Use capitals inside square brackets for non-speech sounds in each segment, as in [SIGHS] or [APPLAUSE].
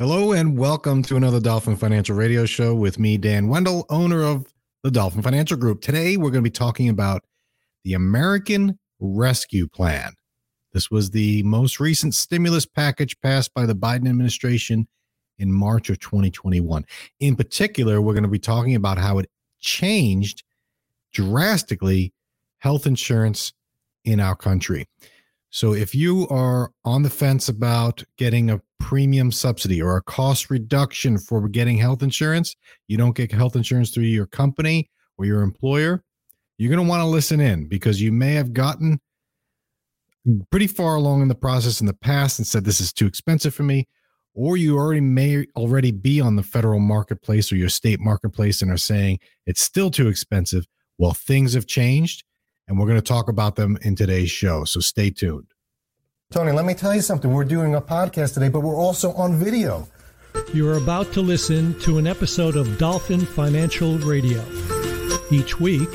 Hello and welcome to another Dolphin Financial Radio Show with me, Dan Wendell, owner of the Dolphin Financial Group. Today, we're going to be talking about the American Rescue Plan. This was the most recent stimulus package passed by the Biden administration in March of 2021. In particular, we're going to be talking about how it changed drastically health insurance in our country. So if you are on the fence about getting a premium subsidy or a cost reduction for getting health insurance, you don't get health insurance through your company or your employer, you're going to want to listen in because you may have gotten pretty far along in the process in the past and said this is too expensive for me or you already may already be on the federal marketplace or your state marketplace and are saying it's still too expensive. Well, things have changed and we're going to talk about them in today's show. So stay tuned. Tony, let me tell you something. We're doing a podcast today, but we're also on video. You are about to listen to an episode of Dolphin Financial Radio. Each week,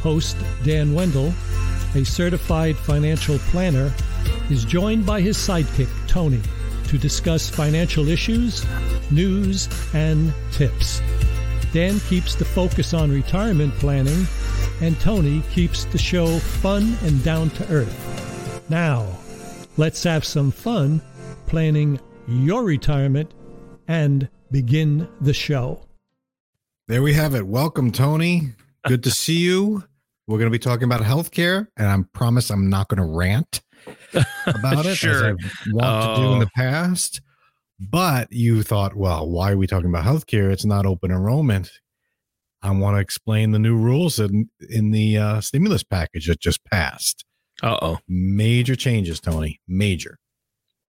host Dan Wendell, a certified financial planner, is joined by his sidekick, Tony, to discuss financial issues, news, and tips. Dan keeps the focus on retirement planning, and Tony keeps the show fun and down to earth. Now, let's have some fun planning your retirement and begin the show. There we have it. Welcome, Tony. Good to see you. We're going to be talking about healthcare, and I promise I'm not going to rant about it sure. as I want to do in the oh. past. But you thought, well, why are we talking about healthcare? It's not open enrollment. I want to explain the new rules in, in the uh, stimulus package that just passed. Uh oh. Major changes, Tony. Major.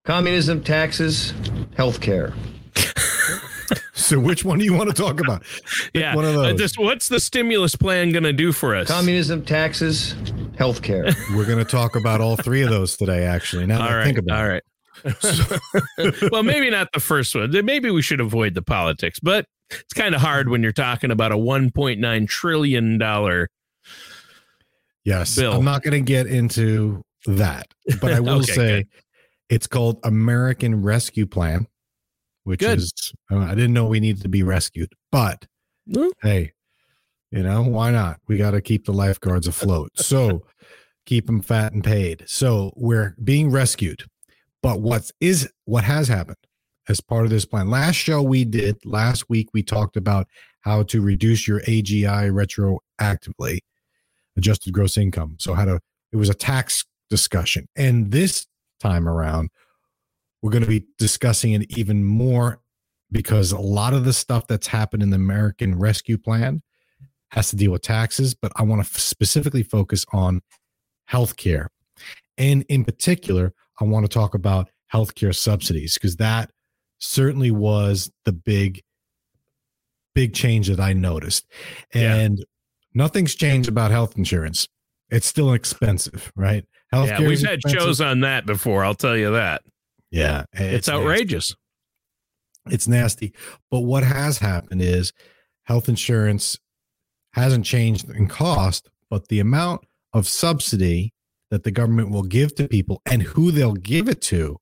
Communism, taxes, healthcare. [LAUGHS] So, which one do you want to talk about? Yeah. one of Uh, those. this, what's the stimulus plan going to do for us? Communism, taxes, healthcare. [LAUGHS] We're going to talk about all three of those today, actually. Now that all I think about all it. right. [LAUGHS] well, maybe not the first one. Maybe we should avoid the politics, but it's kind of hard when you're talking about a 1.9 trillion dollar. Yes. Bill. I'm not going to get into that, but I [LAUGHS] will Okay, say good. it's called American Rescue Plan, which Good. is, uh, I didn't know we needed to be rescued, but Well, hey, you know, why not? We got to keep the lifeguards afloat. [LAUGHS] So keep them fat and paid. So we're being rescued. But what is what has happened as part of this plan? Last show we did last week, we talked about how to reduce your AGI retroactively, adjusted gross income. So how to it was a tax discussion. And this time around, we're going to be discussing it even more because a lot of the stuff that's happened in the American Rescue Plan has to deal with taxes, but I want to specifically focus on healthcare. And in particular, I want to talk about healthcare subsidies because that certainly was the big, big change that I noticed. Yeah. And nothing's changed about health insurance. It's still expensive, right? Healthcare yeah, we've had expensive. shows on that before. I'll tell you that. Yeah, It's, nasty. outrageous. It's nasty. But what has happened is health insurance hasn't changed in cost, but the amount of subsidy that the government will give to people and who they'll give it to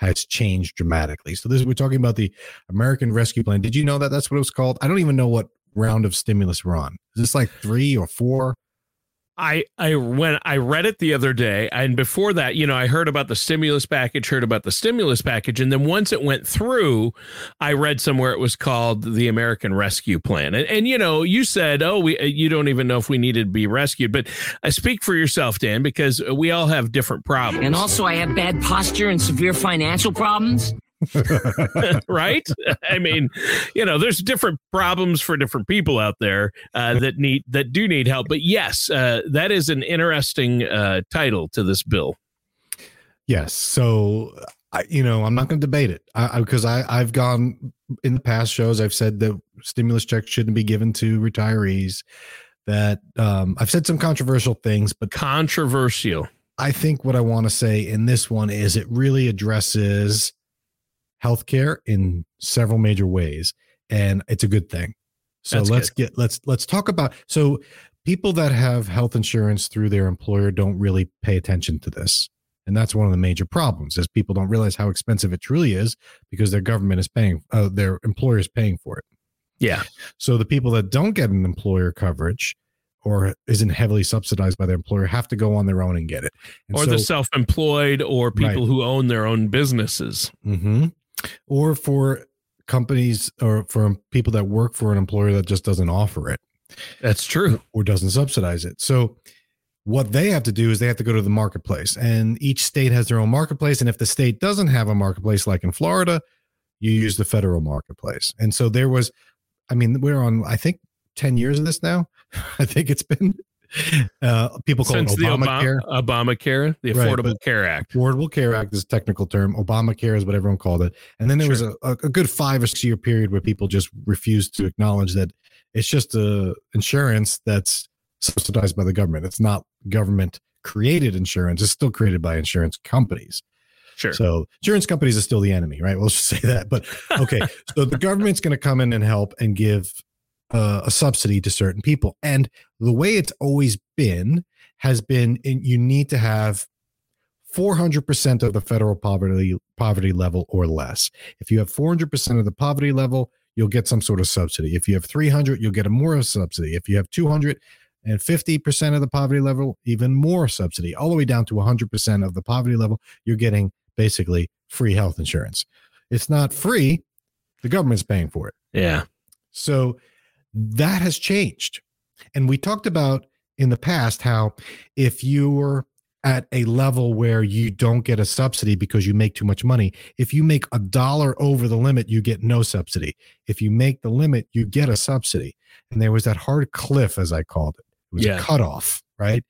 has changed dramatically. So this we're talking about the American Rescue Plan. Did you know that that's what it was called? I don't even know what round of stimulus we're on. Is this like 3 or 4? I I when I read it the other day, and before that, you know, I heard about the stimulus package, heard about the stimulus package, and then once it went through, I read somewhere it was called the American Rescue Plan. And, and you know, you said, "Oh, we uh, you don't even know if we needed to be rescued," but I speak for yourself, Dan, because we all have different problems, And also, I have bad posture and severe financial problems. [LAUGHS] right? I mean, you know, there's different problems for different people out there uh, that need that do need help. But yes, uh, that is an interesting uh, title to this bill. Yes. So, I, you know, I'm not going to debate it because I, I, I've gone in the past shows. I've said that stimulus checks shouldn't be given to retirees. That um, I've said some controversial things, but Controversial. I think what I want to say in this one is it really addresses healthcare in several major ways, and it's a good thing. So That's let's get let's let's talk about so people that have health insurance through their employer don't really pay attention to this And that's one of the major problems is people don't realize how expensive it truly is because their government is paying, uh, their employer is paying for it. Yeah. So the people that don't get an employer coverage or isn't heavily subsidized by their employer have to go on their own and get it. And or so, the self-employed or people Right. who own their own businesses. Mhm. Or for companies or for people that work for an employer that just doesn't offer it That's true. or doesn't subsidize it. So what they have to do is they have to go to the marketplace and each state has their own marketplace and if the state doesn't have a marketplace like in Florida, you use the federal marketplace. And so there was I mean we're on I think 10 years of this now. [LAUGHS] I think it's been [LAUGHS] uh people call Since it the Obamacare. Obama, Obamacare, the Affordable Care Act. Affordable Care Act is a technical term. Obamacare is what everyone called it. And then there was a, a, a good five or six year period where people just refused to acknowledge that it's just a insurance that's subsidized by the government. It's not government created insurance. It's still created by insurance companies. Sure. So insurance companies are still the enemy, right? We'll [LAUGHS] just say that. But okay, [LAUGHS] so the government's going to come in and help and give uh, a subsidy to certain people, and the way it's always been has been in, you need to have 400% of the federal poverty poverty level or less. If you have 400% of the poverty level, you'll get some sort of subsidy. If you have 300, you'll get a more subsidy. If you have 200 and 50% of the poverty level, even more subsidy. All the way down to 100% of the poverty level, you're getting basically free health insurance. It's not free, the government's paying for it. Yeah. So that has changed. And we talked about in the past how if you were at a level where you don't get a subsidy because you make too much money, if you make a dollar over the limit, you get no subsidy. If you make the limit, you get a subsidy. And there was that hard cliff, as I called it. It was Yeah. a cutoff, right?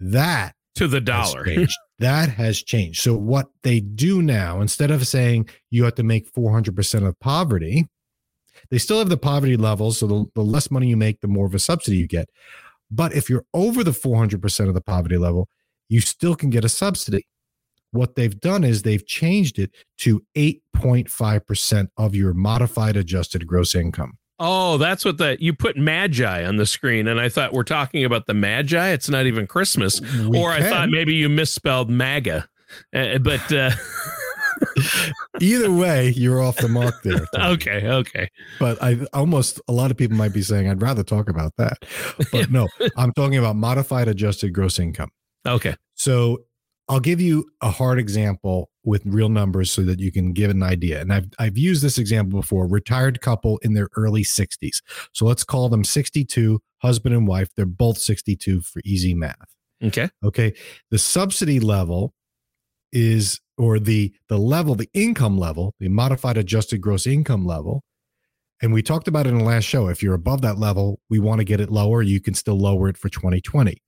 That To the dollar. changed. [LAUGHS] that has changed. So what they do now, instead of saying you have to make 400% of poverty, they still have the poverty levels. So the, the less money you make, the more of a subsidy you get. But if you're over the 400% of the poverty level, you still can get a subsidy. What they've done is they've changed it to 8.5% of your modified adjusted gross income. Oh, that's what the you put magi on the screen, and I thought we're talking about the magi. It's not even Christmas, We or I thought maybe you misspelled MAGA. Uh, but uh, [LAUGHS] Either way, you're off the mark there. Tony. okay, okay, but I almost a lot of people might be saying I'd rather talk about that. But no, I'm talking about modified adjusted gross income. okay. So I'll give you a hard example with real numbers so that you can give an idea. And I've I've used this example before. Retired couple in their early 60s. So let's call them 62, husband and wife. They're both 62 for easy math. Okay. Okay. The subsidy level is or the the level, the income level, the modified adjusted gross income level. And we talked about it in the last show. If you're above that level, we want to get it lower. You can still lower it for 2020.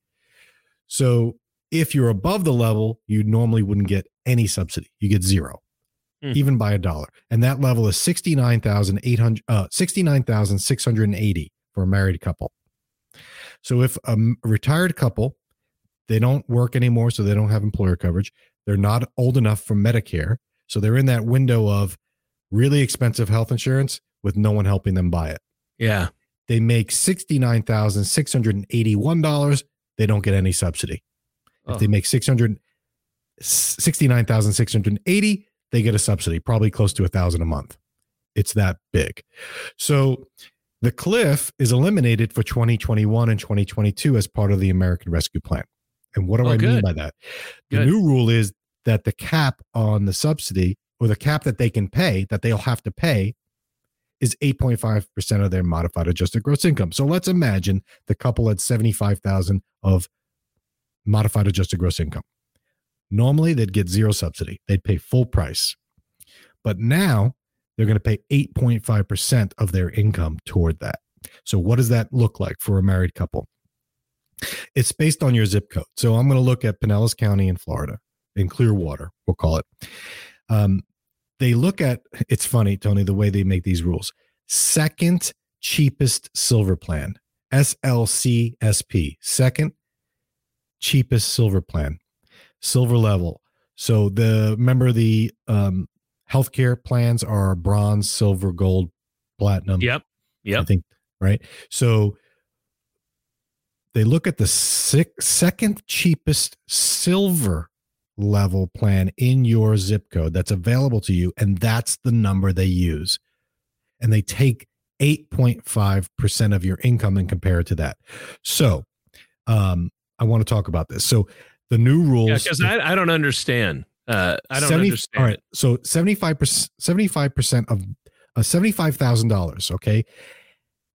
So if you're above the level, you normally wouldn't get any subsidy. You get zero, Hmm. even by a dollar. And that level is 69,800 uh 69,680 for a married couple. So if a retired couple, they don't work anymore, so they don't have employer coverage. They're not old enough for Medicare. So they're in that window of really expensive health insurance with no one helping them buy it. Yeah. They make $69,681. They don't get any subsidy. Oh. If they make 600 69,680, they get a subsidy, probably close to a thousand a month. It's that big. So the cliff is eliminated for 2021 and 2022 as part of the American Rescue Plan. And what do Oh, I mean by that? The Good. new rule is that the cap on the subsidy or the cap that they can pay, that they'll have to pay, is 8.5% of their modified adjusted gross income. So let's imagine the couple had 75,000 of modified adjusted gross income. Normally they'd get zero subsidy. They'd pay full price. But now they're going to pay 8.5% of their income toward that. So what does that look like for a married couple? It's based on your zip code. So I'm going to look at Pinellas County in Florida, in Clearwater, we'll call it. Um, they look at it's funny, Tony, the way they make these rules. Second cheapest silver plan, SLCSP, second cheapest silver plan, silver level. So the remember the um, healthcare plans are bronze, silver, gold, platinum. Yep. Yep. I think right. So they look at the six, second cheapest silver level plan in your zip code that's available to you, and that's the number they use. And they take 8.5% of your income and compare it to that. So um, I want to talk about this. So the new rules. Yeah, because I, I don't understand. Uh, I don't 70 understand. All right. So 75%, 75% of uh, $75,000. Okay.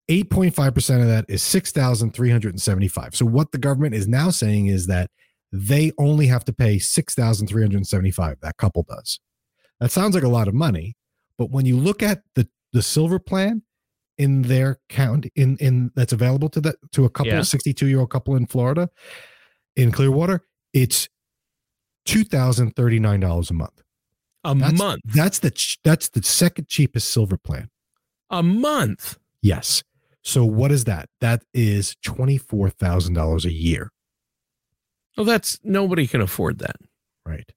8.5% of that is 6,375. So what the government is now saying is that they only have to pay 6,375. That couple does. That sounds like a lot of money, but when you look at the the silver plan in their count in in that's available to that to a couple Yeah. 62 year old couple in Florida in Clearwater, it's $2,039 a month. A That's, month. That's the that's the second cheapest silver plan. A month. Yes. So what is that? That is twenty four thousand dollars a year, Well, that's nobody can afford that. right?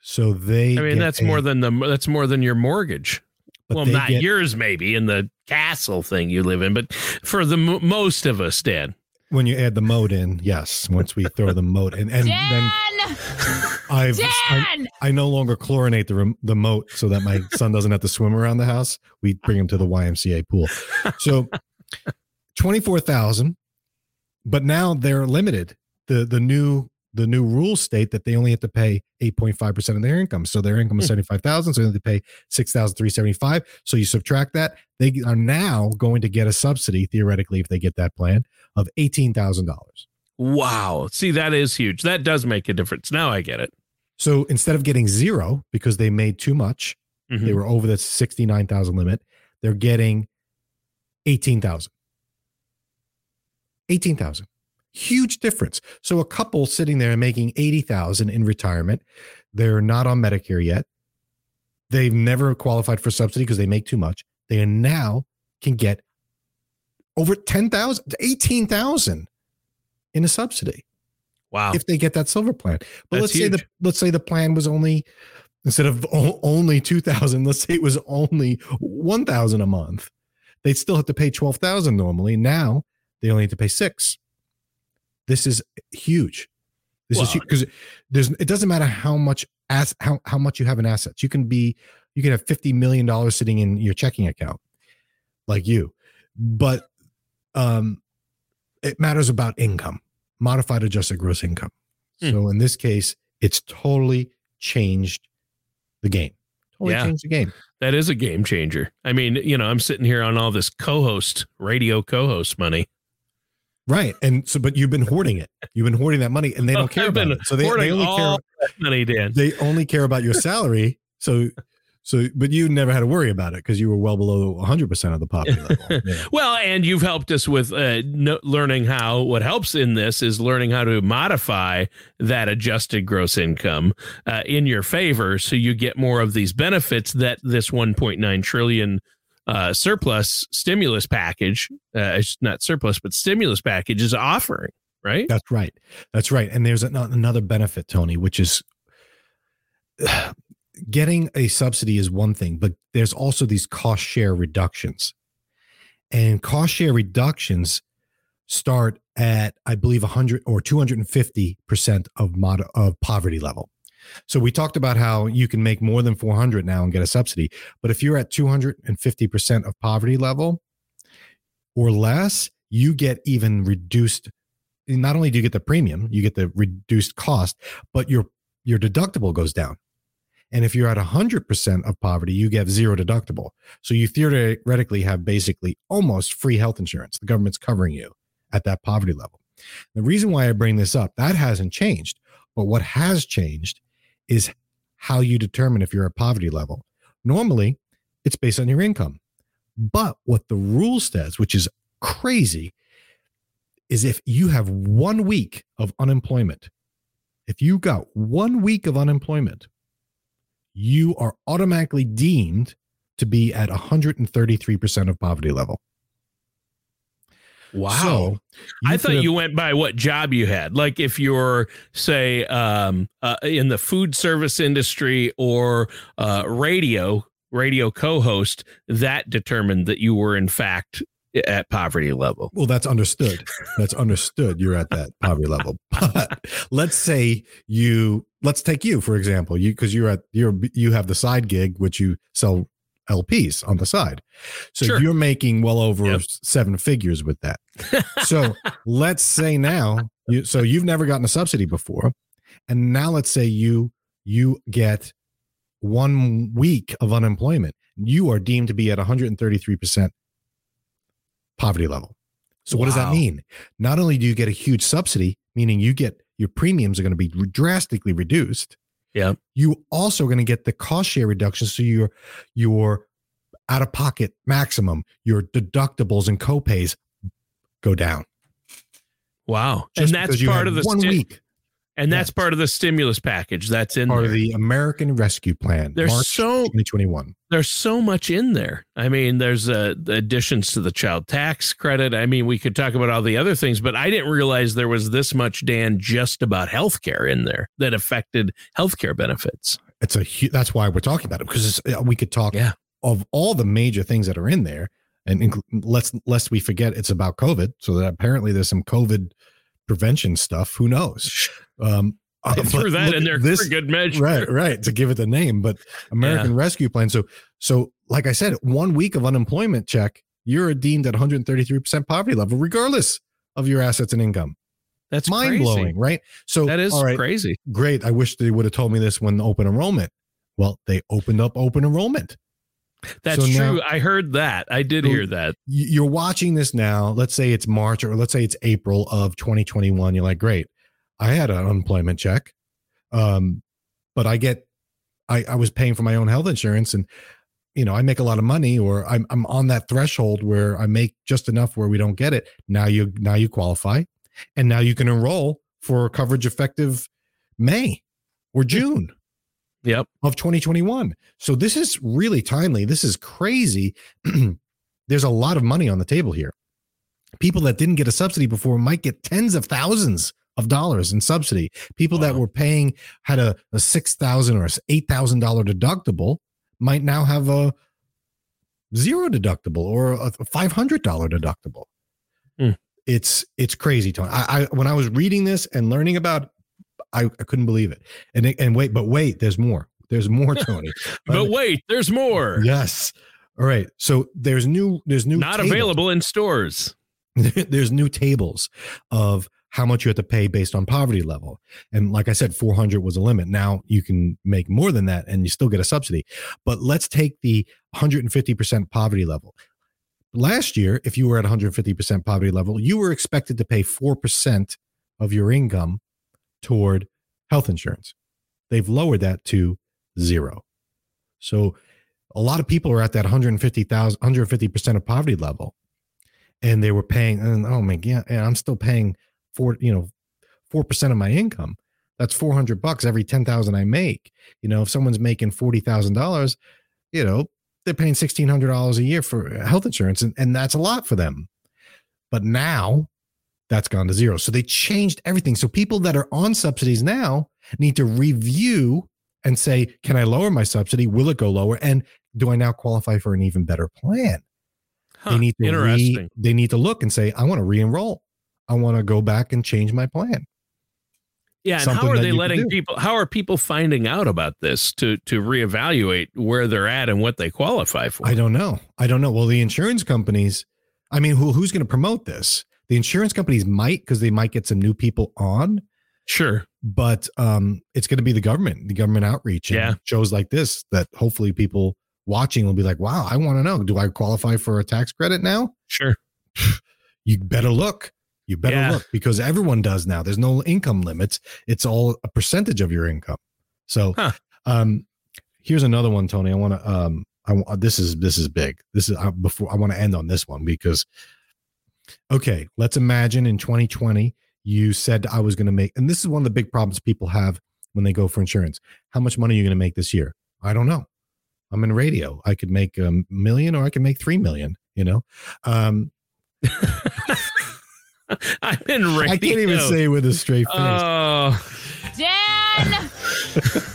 So they. I mean, that's a- more than the that's more than your mortgage. well, they not get- yours, maybe in the castle thing you live in, but for the mo most of us, Dan. when you add the moat in. Yes, once we throw the moat in, and then Dan! [LAUGHS] I've I, Dan! I no longer chlorinate the rem- the moat so that my son doesn't have to swim around the house. We bring him to the YMCA pool. So twenty four thousand, but now they're limited. the The new the new rules state that they only have to pay eight point five percent of their income. So their income is Hmm. seventy five thousand, so they have to pay six thousand three seventy five. So you subtract that, they are now going to get a subsidy theoretically if they get that plan of eighteen thousand dollars. Wow. See, that is huge. That does make a difference. Now I get it. So instead of getting zero because they made too much, Mhm. they were over the 69,000 limit, they're getting 18,000. 18,000. Huge difference. So a couple sitting there making 80,000 in retirement, they're not on Medicare yet. They've never qualified for subsidy because they make too much. They now can get over 10,000, 18,000 in a subsidy Wow. if they get that silver plan. But That's let's say the let's say the plan was only instead of only two thousand, let's say it was only one thousand a month. They'd still have to pay twelve thousand normally. Now they only have to pay six. This is huge. This is Well- huge because there's it doesn't matter how much as how how much you have in assets. You can be you can have fifty million dollars sitting in your checking account, like you, but um, it matters about income modified adjusted gross income. Hmm. So in this case, it's totally changed the game. Totally Yeah. changed the game. That is a game changer. I mean, you know, I'm sitting here on all this co-host, radio co-host money. Right. And so, but you've been hoarding it. You've been hoarding that money and they don't [LAUGHS] care about it. So they, they only care, money, Dan. they only care about your salary. So, so, but you never had to worry about it because you were well below 100% of the [LAUGHS] poverty level. Yeah. Well, and you've helped us with uh, no, learning how. What helps in this is learning how to modify that adjusted gross income uh, in your favor, so you get more of these benefits that this 1.9 trillion uh, surplus stimulus package, uh, it's not surplus, but stimulus package is offering. Right? That's right. That's right. And there's an- another benefit, Tony, which is getting a subsidy is one thing, but there's also these cost share reductions. And cost share reductions start at, I believe, 100 or 250% of mod of poverty level. So we talked about how you can make more than 400 now and get a subsidy, but if you're at 250% of poverty level or less, you get even reduced not only do you get the premium, you get the reduced cost, but your your deductible goes down. And if you're at 100% of poverty, you get zero deductible. So you theoretically have basically almost free health insurance. The government's covering you at that poverty level. The reason why I bring this up, that hasn't changed. But what has changed is how you determine if you're at poverty level. Normally, it's based on your income. But what the rule says, which is crazy, is if you have one week of unemployment, if you got one week of unemployment, you are automatically deemed to be at 133% of poverty level. Wow. So I thought have- you went by what job you had. Like if you're, say, um, uh, in the food service industry or uh, radio, radio co-host, that determined that you were in fact at poverty level. Well, that's understood. That's understood. You're at that poverty level. [LAUGHS] But let's say you let's take you for example. You because you're at you're you have the side gig which you sell LPs on the side. So Sure. you're making well over Yep. seven figures with that. [LAUGHS] So let's say now you so you've never gotten a subsidy before. And now let's say you you get one week of unemployment. You are deemed to be at 133% poverty level. So what does that mean? Not only do you get a huge subsidy, meaning you get your premiums are going to be drastically reduced. Yeah. You also are going to get the cost share reduction. So your your out of pocket maximum, your deductibles and copays go down. Wow. Just and that's part of the one sti- week and that's Yes. part of the stimulus package that's in part there. of the American Rescue Plan. There's March so 2021. there's so much in there. I mean, there's uh, the additions to the child tax credit. I mean, we could talk about all the other things, but I didn't realize there was this much, Dan, just about healthcare in there that affected healthcare benefits. It's a hu- that's why we're talking about it because it's, uh, we could talk Yeah. of all the major things that are in there, and inclu- let's lest we forget it's about COVID. So that apparently there's some COVID prevention stuff. Who knows? [LAUGHS] Um, They [LAUGHS] threw that in there this- for good measure. right, right, to give it the name, but American Rescue Plan. So, so like I said, one week of unemployment check, you're deemed at 133 percent poverty level, regardless of your assets and income. That's Mind crazy. blowing, right? So That is all right, crazy. great. I wish they would have told me this when open enrollment. Well, they opened up open enrollment. That's So now- true. I heard that. I did So- hear that. You're watching this now. Let's say it's March or let's say it's April of 2021. You're like, great. I had an unemployment check, um, but I get, I, I was paying for my own health insurance, and you know I make a lot of money, or I'm I'm on that threshold where I make just enough where we don't get it. Now you now you qualify, and now you can enroll for coverage effective May or June. Yep. of 2021. So this is really timely. This is crazy. [CLEARS THROAT] There's a lot of money on the table here. People that didn't get a subsidy before might get tens of thousands of dollars in subsidy. People that were paying had a, a six thousand or eight thousand dollar deductible might now have a zero deductible or a five hundred dollar deductible. Hmm. It's it's crazy, Tony. I, I when I was reading this and learning about, I, I couldn't believe it. And and wait, but wait, there's more. There's more, [LAUGHS] Tony. But um, wait, there's more. Yes. All right. So there's new. There's new. Not tables. available in stores. [LAUGHS] there's new tables of how much you have to pay based on poverty level. And like I said, 400 was a limit. Now you can make more than that and you still get a subsidy. But let's take the 150% poverty level. Last year, if you were at 150% poverty level, you were expected to pay 4% of your income toward health insurance. They've lowered that to zero. So a lot of people are at that 150,000, 150% of poverty level and they were paying and oh my god and i'm still paying four you know four percent of my income that's 400 bucks every 10000 i make you know if someone's making $40000 you know they're paying $1600 a year for health insurance and, and that's a lot for them but now that's gone to zero. So they changed everything. So people that are on subsidies now need to review and say can i lower my subsidy? Will it go lower? And do i now qualify for an even better plan? Huh, they need to interesting. re, they need to look and say i want to re-enroll. I want to go back and change my plan. Yeah, and something how are they letting people? How are people finding out about this to to reevaluate where they're at and what they qualify for? i don't know. I don't know. Well the insurance companies i mean who, who's going to promote this the insurance companies might because they might get some new people on Sure. but um it's going to be the government the government outreach and Yeah. shows like this that hopefully people watching will be like wow i want to know do i qualify for a tax credit now Sure. [SIGHS] you better look you better Yeah. look because everyone does now there's no income limits it's all a percentage of your income so Huh. um here's another one tony i want to um i this is this is big this is uh, before i want to end on this one because okay let's imagine in 2020 you said i was going to make and this is one of the big problems people have when they go for insurance how much money are you going to make this year i don't know i'm in radio i could make a million or i could make three million you know um [LAUGHS] I'm in radio. [LAUGHS] I can't even say it with a straight face. Oh, Dan!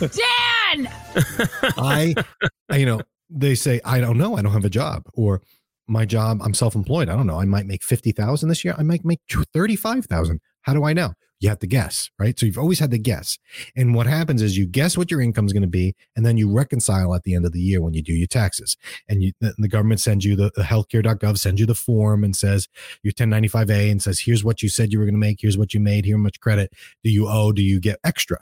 [LAUGHS] Dan! I, I- you know, they say, I don't know, I don't have a job, or my job, I'm self-employed. I don't know. I might make 50,000 this year. I might make 35,000. How do I know? You have to guess, right? So you've always had to guess. And what happens is you guess what your income is going to be, and then you reconcile at the end of the year when you do your taxes. And you, the, government sends you the, the healthcare.gov sends you the form and says your 1095A and says, here's what you said you were going to make. Here's what you made. Here much credit do you owe? Do you get extra?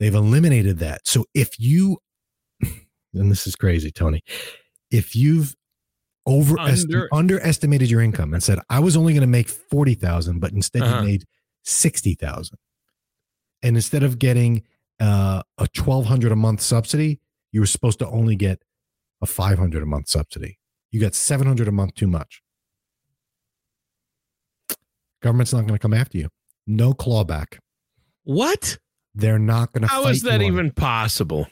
They've eliminated that. So if you, [LAUGHS] and this is crazy, Tony, if you've over Under- underestimated your income and said I was only going to make forty thousand, but instead Uh-huh. you made sixty thousand, and instead of getting uh, a twelve hundred a month subsidy, you were supposed to only get a five hundred a month subsidy. You got seven hundred a month too much. Government's not going to come after you. No clawback. What? They're not going to. How is that even possible?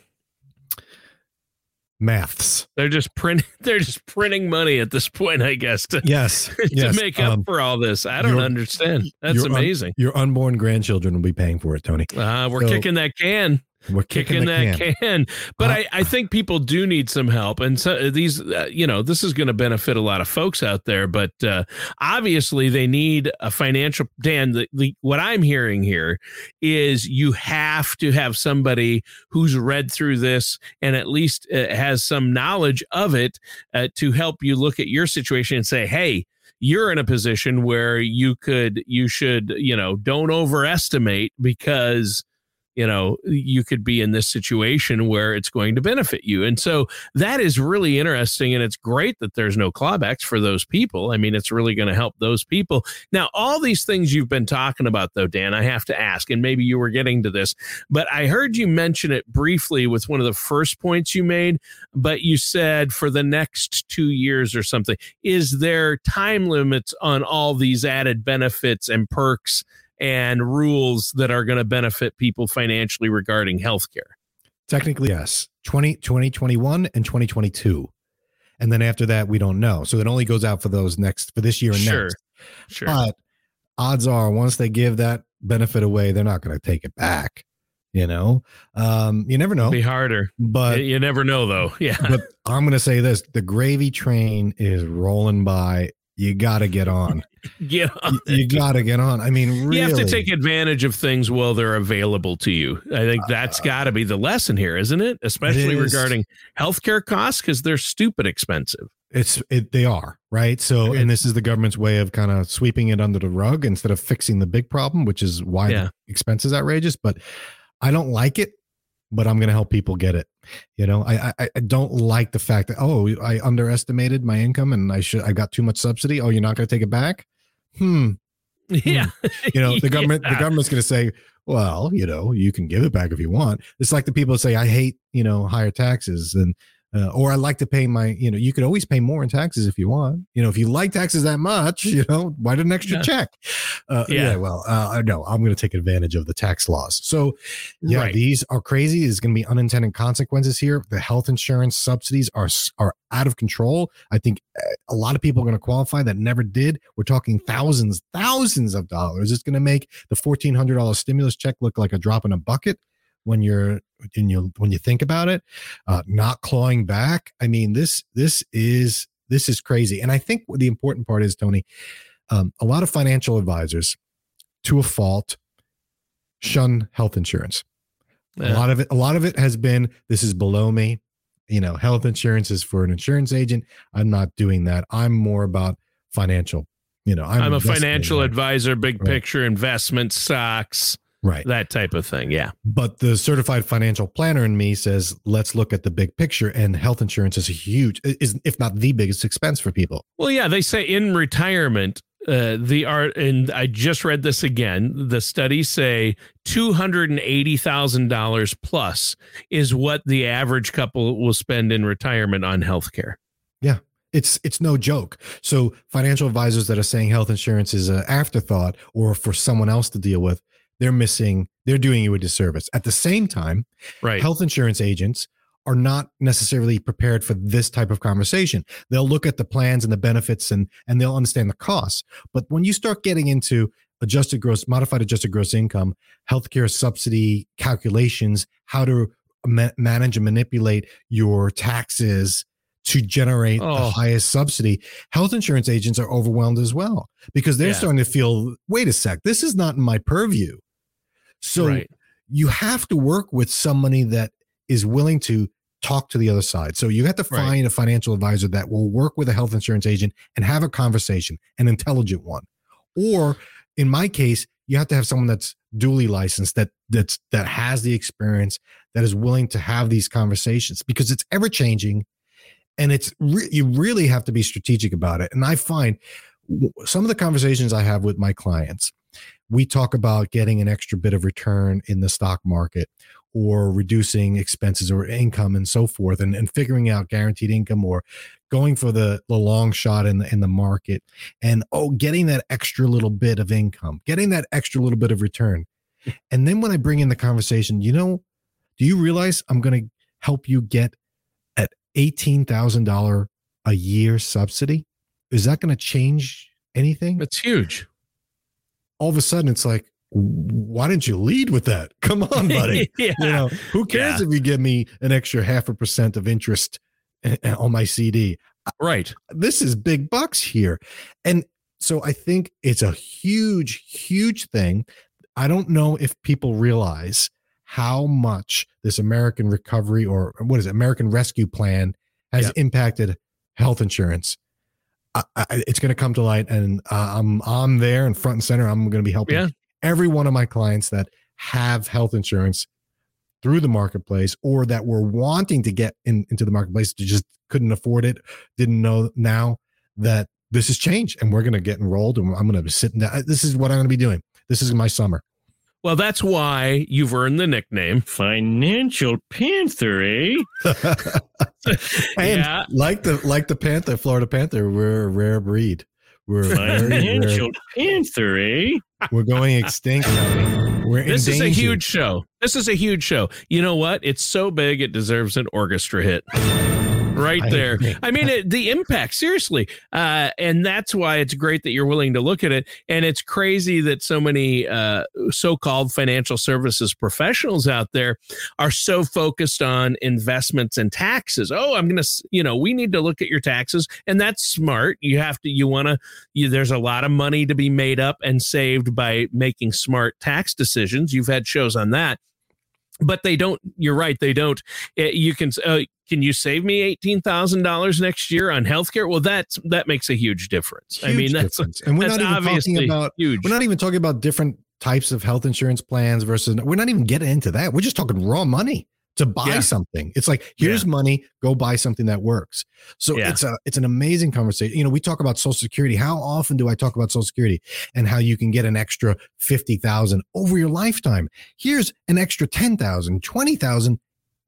Maths? They're just printing. [LAUGHS] They're just printing money at this point, I guess, to, Yes, [LAUGHS] to yes. make up um, for all this. I don't understand. That's your un- amazing. your unborn grandchildren will be paying for it, Tony. Uh, we're so- kicking that can. We're kicking, kicking, that can. can. But Uh, I, I think people do need some help, and so these, uh, you know, this is going to benefit a lot of folks out there. But uh, obviously, they need a financial. Dan, the, the what I'm hearing here is you have to have somebody who's read through this and at least uh, has some knowledge of it uh, to help you look at your situation and say, hey. You're in a position where you could, you should, you know, don't overestimate because you know you could be in this situation where it's going to benefit you. And so that is really interesting and it's great that there's no clawbacks for those people. I mean it's really going to help those people. Now all these things you've been talking about though dan i have to ask and maybe you were getting to this but i heard you mention it briefly with one of the first points you made but you said for the next two years or something is there time limits on all these added benefits and perks and rules that are going to benefit people financially regarding healthcare. Technically, yes. 20, 2021 and 2022. And then after that, we don't know. So it only goes out for those next, for this year and Sure. next. Sure. But odds are, once they give that benefit away, they're not going to take it back. You know, um, you never know. Be harder. But you never know, though. [LAUGHS] Yeah. but I'm going to say this: the gravy train is rolling by. You got to get on. [LAUGHS] Get on you you got to get on. I mean, really, You have to take advantage of things while they're available to you. I think that's got to be the lesson here, isn't it? Especially Uh, regarding healthcare costs because they're stupid expensive. It's it, they are right. So, and this is the government's way of kind of sweeping it under the rug instead of fixing the big problem, which is why Yeah. the expense is outrageous. But I don't like it. But I'm going to help people get it. You know, I, I I don't like the fact that oh I underestimated my income and I should I got too much subsidy. Oh, you're not going to take it back. Hmm. [LAUGHS] Yeah. You know, the government the government's going to say, well, you know, you can give it back if you want. It's like the people say, I hate you know higher taxes and uh, or I like to pay my, you know, you could always pay more in taxes if you want. You know, if you like taxes that much, [LAUGHS] you know, why an extra Yeah. check? Uh, yeah. Yeah. well, uh, no, I'm going to take advantage of the tax laws. So, yeah, Right. these are crazy. There's going to be unintended consequences here. The health insurance subsidies are are out of control. I think uh, a lot of people are going to qualify that never did. We're talking thousands, thousands of dollars. It's going to make the fourteen hundred dollars stimulus check look like a drop in a bucket when you're when you when you think about it. Uh, not clawing back. I mean this this is this is crazy. And I think the important part is, Tony, um, a lot of financial advisors, to a fault, shun health insurance. A lot of it, a lot of it has been this is below me. You know, health insurance is for an insurance agent. I'm not doing that. I'm more about financial. You know, I'm, I'm, a financial advisor, big Right. picture investment stocks, right? that type of thing. Yeah. But the certified financial planner in me says, let's look at the big picture. And health insurance is a huge, is if not the biggest expense for people. Well, yeah, they say in retirement, uh, the art, and I just read this again. The studies say two hundred and eighty thousand dollars plus is what the average couple will spend in retirement on healthcare. Yeah it's it's no joke. So financial advisors that are saying health insurance is an afterthought or for someone else to deal with, they're missing. They're doing you a disservice. At the same time, Right. health insurance agents are not necessarily prepared for this type of conversation. They'll look at the plans and the benefits and and they'll understand the costs. But when you start getting into adjusted gross, modified adjusted gross income, healthcare subsidy calculations, how to ma- manage and manipulate your taxes to generate the Oh. highest subsidy, health insurance agents are overwhelmed as well because they're Yeah. starting to feel, wait a sec, this is not in my purview. So right. you have to work with somebody that is willing to talk to the other side. So you have to Right. find a financial advisor that will work with a health insurance agent and have a conversation, an intelligent one. Or in my case, you have to have someone that's duly licensed that that's that has the experience that is willing to have these conversations because it's ever changing and it's re- you really have to be strategic about it. And I find some of the conversations I have with my clients, we talk about getting an extra bit of return in the stock market or reducing expenses or income and so forth and, and figuring out guaranteed income or going for the, the long shot in the in the market and oh getting that extra little bit of income getting that extra little bit of return. And then when i bring in the conversation you know do you realize i'm going to help you get at $18000 a year subsidy? Is that going to change anything? It's huge. All of a sudden it's like why didn't you lead with that [LAUGHS] come on buddy [LAUGHS] yeah. you know who cares Yeah. if you give me an extra half a percent of interest eh, eh, on my cd right. this is big bucks here and so i think it's a huge huge thing i don't know if people realize how much this american recovery or what is it american rescue plan has Yep. impacted health insurance I, I, it's going to come to light and uh, i'm i'm there and front and center. I'm going to be helping Yeah. every one of my clients that have health insurance through the marketplace or that were wanting to get in, into the marketplace to just couldn't afford it didn't know now that this has changed and we're going to get enrolled and i'm going to be sitting down this is what i'm going to be doing. This is my summer Well, that's why you've earned the nickname Financial Panther, eh? [LAUGHS] and Yeah. like the like the panther florida panther we're a rare breed we're rare. Panther, eh? we're going extinct we're This is a huge show. This is a huge show. You know what? It's so big it deserves an orchestra hit. [LAUGHS] Right I there. agree. I mean, it, the impact, seriously. Uh, and that's why it's great that you're willing to look at it. And it's crazy that so many uh, so called financial services professionals out there are so focused on investments and taxes. Oh, I'm going to, you know, we need to look at your taxes. And that's smart. You have to, you want to, you, there's a lot of money to be made up and saved by making smart tax decisions. You've had shows on that. But they don't. You're right. They don't. eh, You can. Uh, can you save me eighteen thousand dollars next year on healthcare? Well, that's that makes a huge difference. I Huge mean, that's difference. and we're that's not even talking about huge. We're not even talking about different types of health insurance plans versus we're not even getting into that. We're just talking raw money to buy Yeah. something. It's like here's money, go buy something that works. So Yeah. it's a it's an amazing conversation. You know, we talk about social security. How often do I talk about social security and how you can get an extra 50,000 over your lifetime? Here's an extra 10,000, 20,000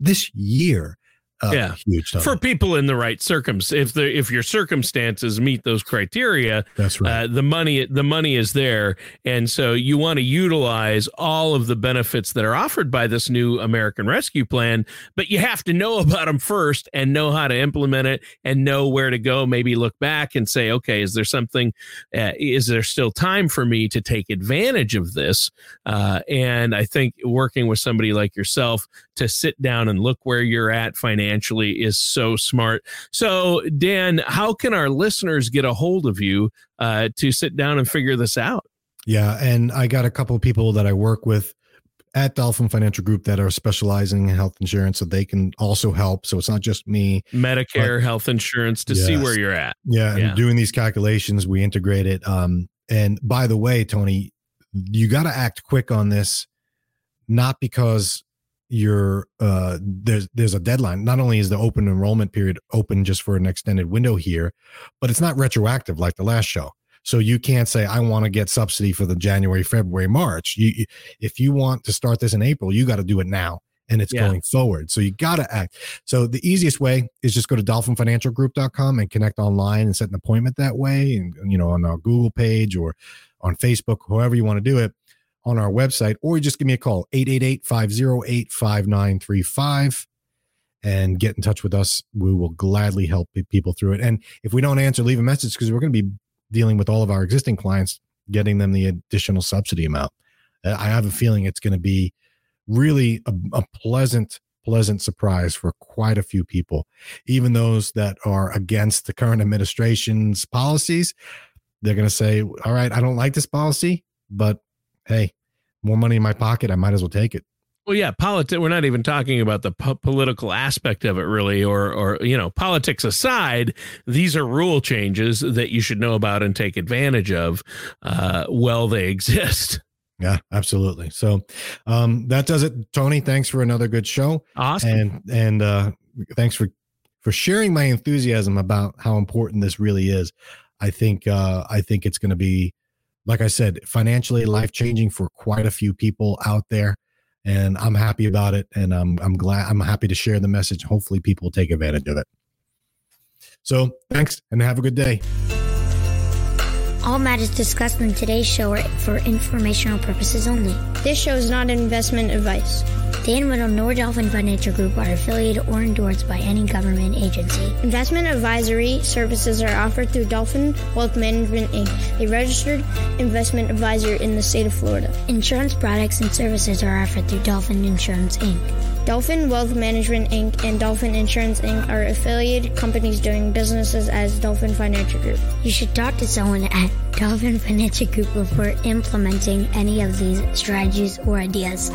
this year. Uh, Yeah. huge for people in the right circums. If the if your circumstances meet those criteria, That's right. uh, the money the money is there, and so you want to utilize all of the benefits that are offered by this new American Rescue Plan. But you have to know about them first and know how to implement it and know where to go. Maybe look back and say, okay, is there something? Uh, is there still time for me to take advantage of this? Uh, and I think working with somebody like yourself to sit down and look where you're at financially is so smart. So, Dan, how can our listeners get a hold of you uh, to sit down and figure this out? Yeah, and I got a couple of people that I work with at Dolphin Financial Group that are specializing in health insurance, so they can also help. So it's not just me. Medicare, health insurance to see where you're at. Yeah, and Yeah. doing these calculations, we integrate it. Um, and by the way, Tony, you got to act quick on this, not because you're uh there's there's a deadline. Not only is the open enrollment period open just for an extended window here but it's not retroactive like the last show. So you can't say i want to get subsidy for the january february march. You you- if you want to start this in april you got to do it now and it's Yeah. going forward. So you got to act. So the easiest way is just go to dolphinfinancialgroup.com and connect online and set an appointment that way and you know on our google page or on facebook however you want to do it on our website, or just give me a call, 888-508-5935 and get in touch with us. We will gladly help people through it. And if we don't answer, leave a message because we're going to be dealing with all of our existing clients, getting them the additional subsidy amount. Uh, I have a feeling it's going to be really a, a pleasant, pleasant surprise for quite a few people. Even those that are against the current administration's policies, they're going to say, All right, I don't like this policy, but hey, more money in my pocket. I might as well take it. Well, yeah, politics. We're not even talking about the po- political aspect of it, really, or or you know, politics aside. These are rule changes that you should know about and take advantage of uh, while they [LAUGHS] exist. Yeah, absolutely. So um, that does it, Tony. Thanks for another good show. Awesome. And and uh, thanks for for sharing my enthusiasm about how important this really is. I think uh, I think it's going to be, like I said, financially life changing for quite a few people out there and I'm happy about it. And I'm I'm glad I'm happy to share the message. Hopefully, people take advantage of it. So, thanks, and have a good day. All matters discussed in today's show are for informational purposes only. This show is not investment advice. Dan Wendell nor Dolphin Financial Group are affiliated or endorsed by any government agency. Investment advisory services are offered through Dolphin Wealth Management Inc., a registered investment advisor in the state of Florida. Insurance products and services are offered through Dolphin Insurance Inc. Dolphin Wealth Management Inc. and Dolphin Insurance Inc. are affiliated companies doing businesses as Dolphin Financial Group. You should talk to someone at Dolphin Financial Group before implementing any of these strategies or ideas.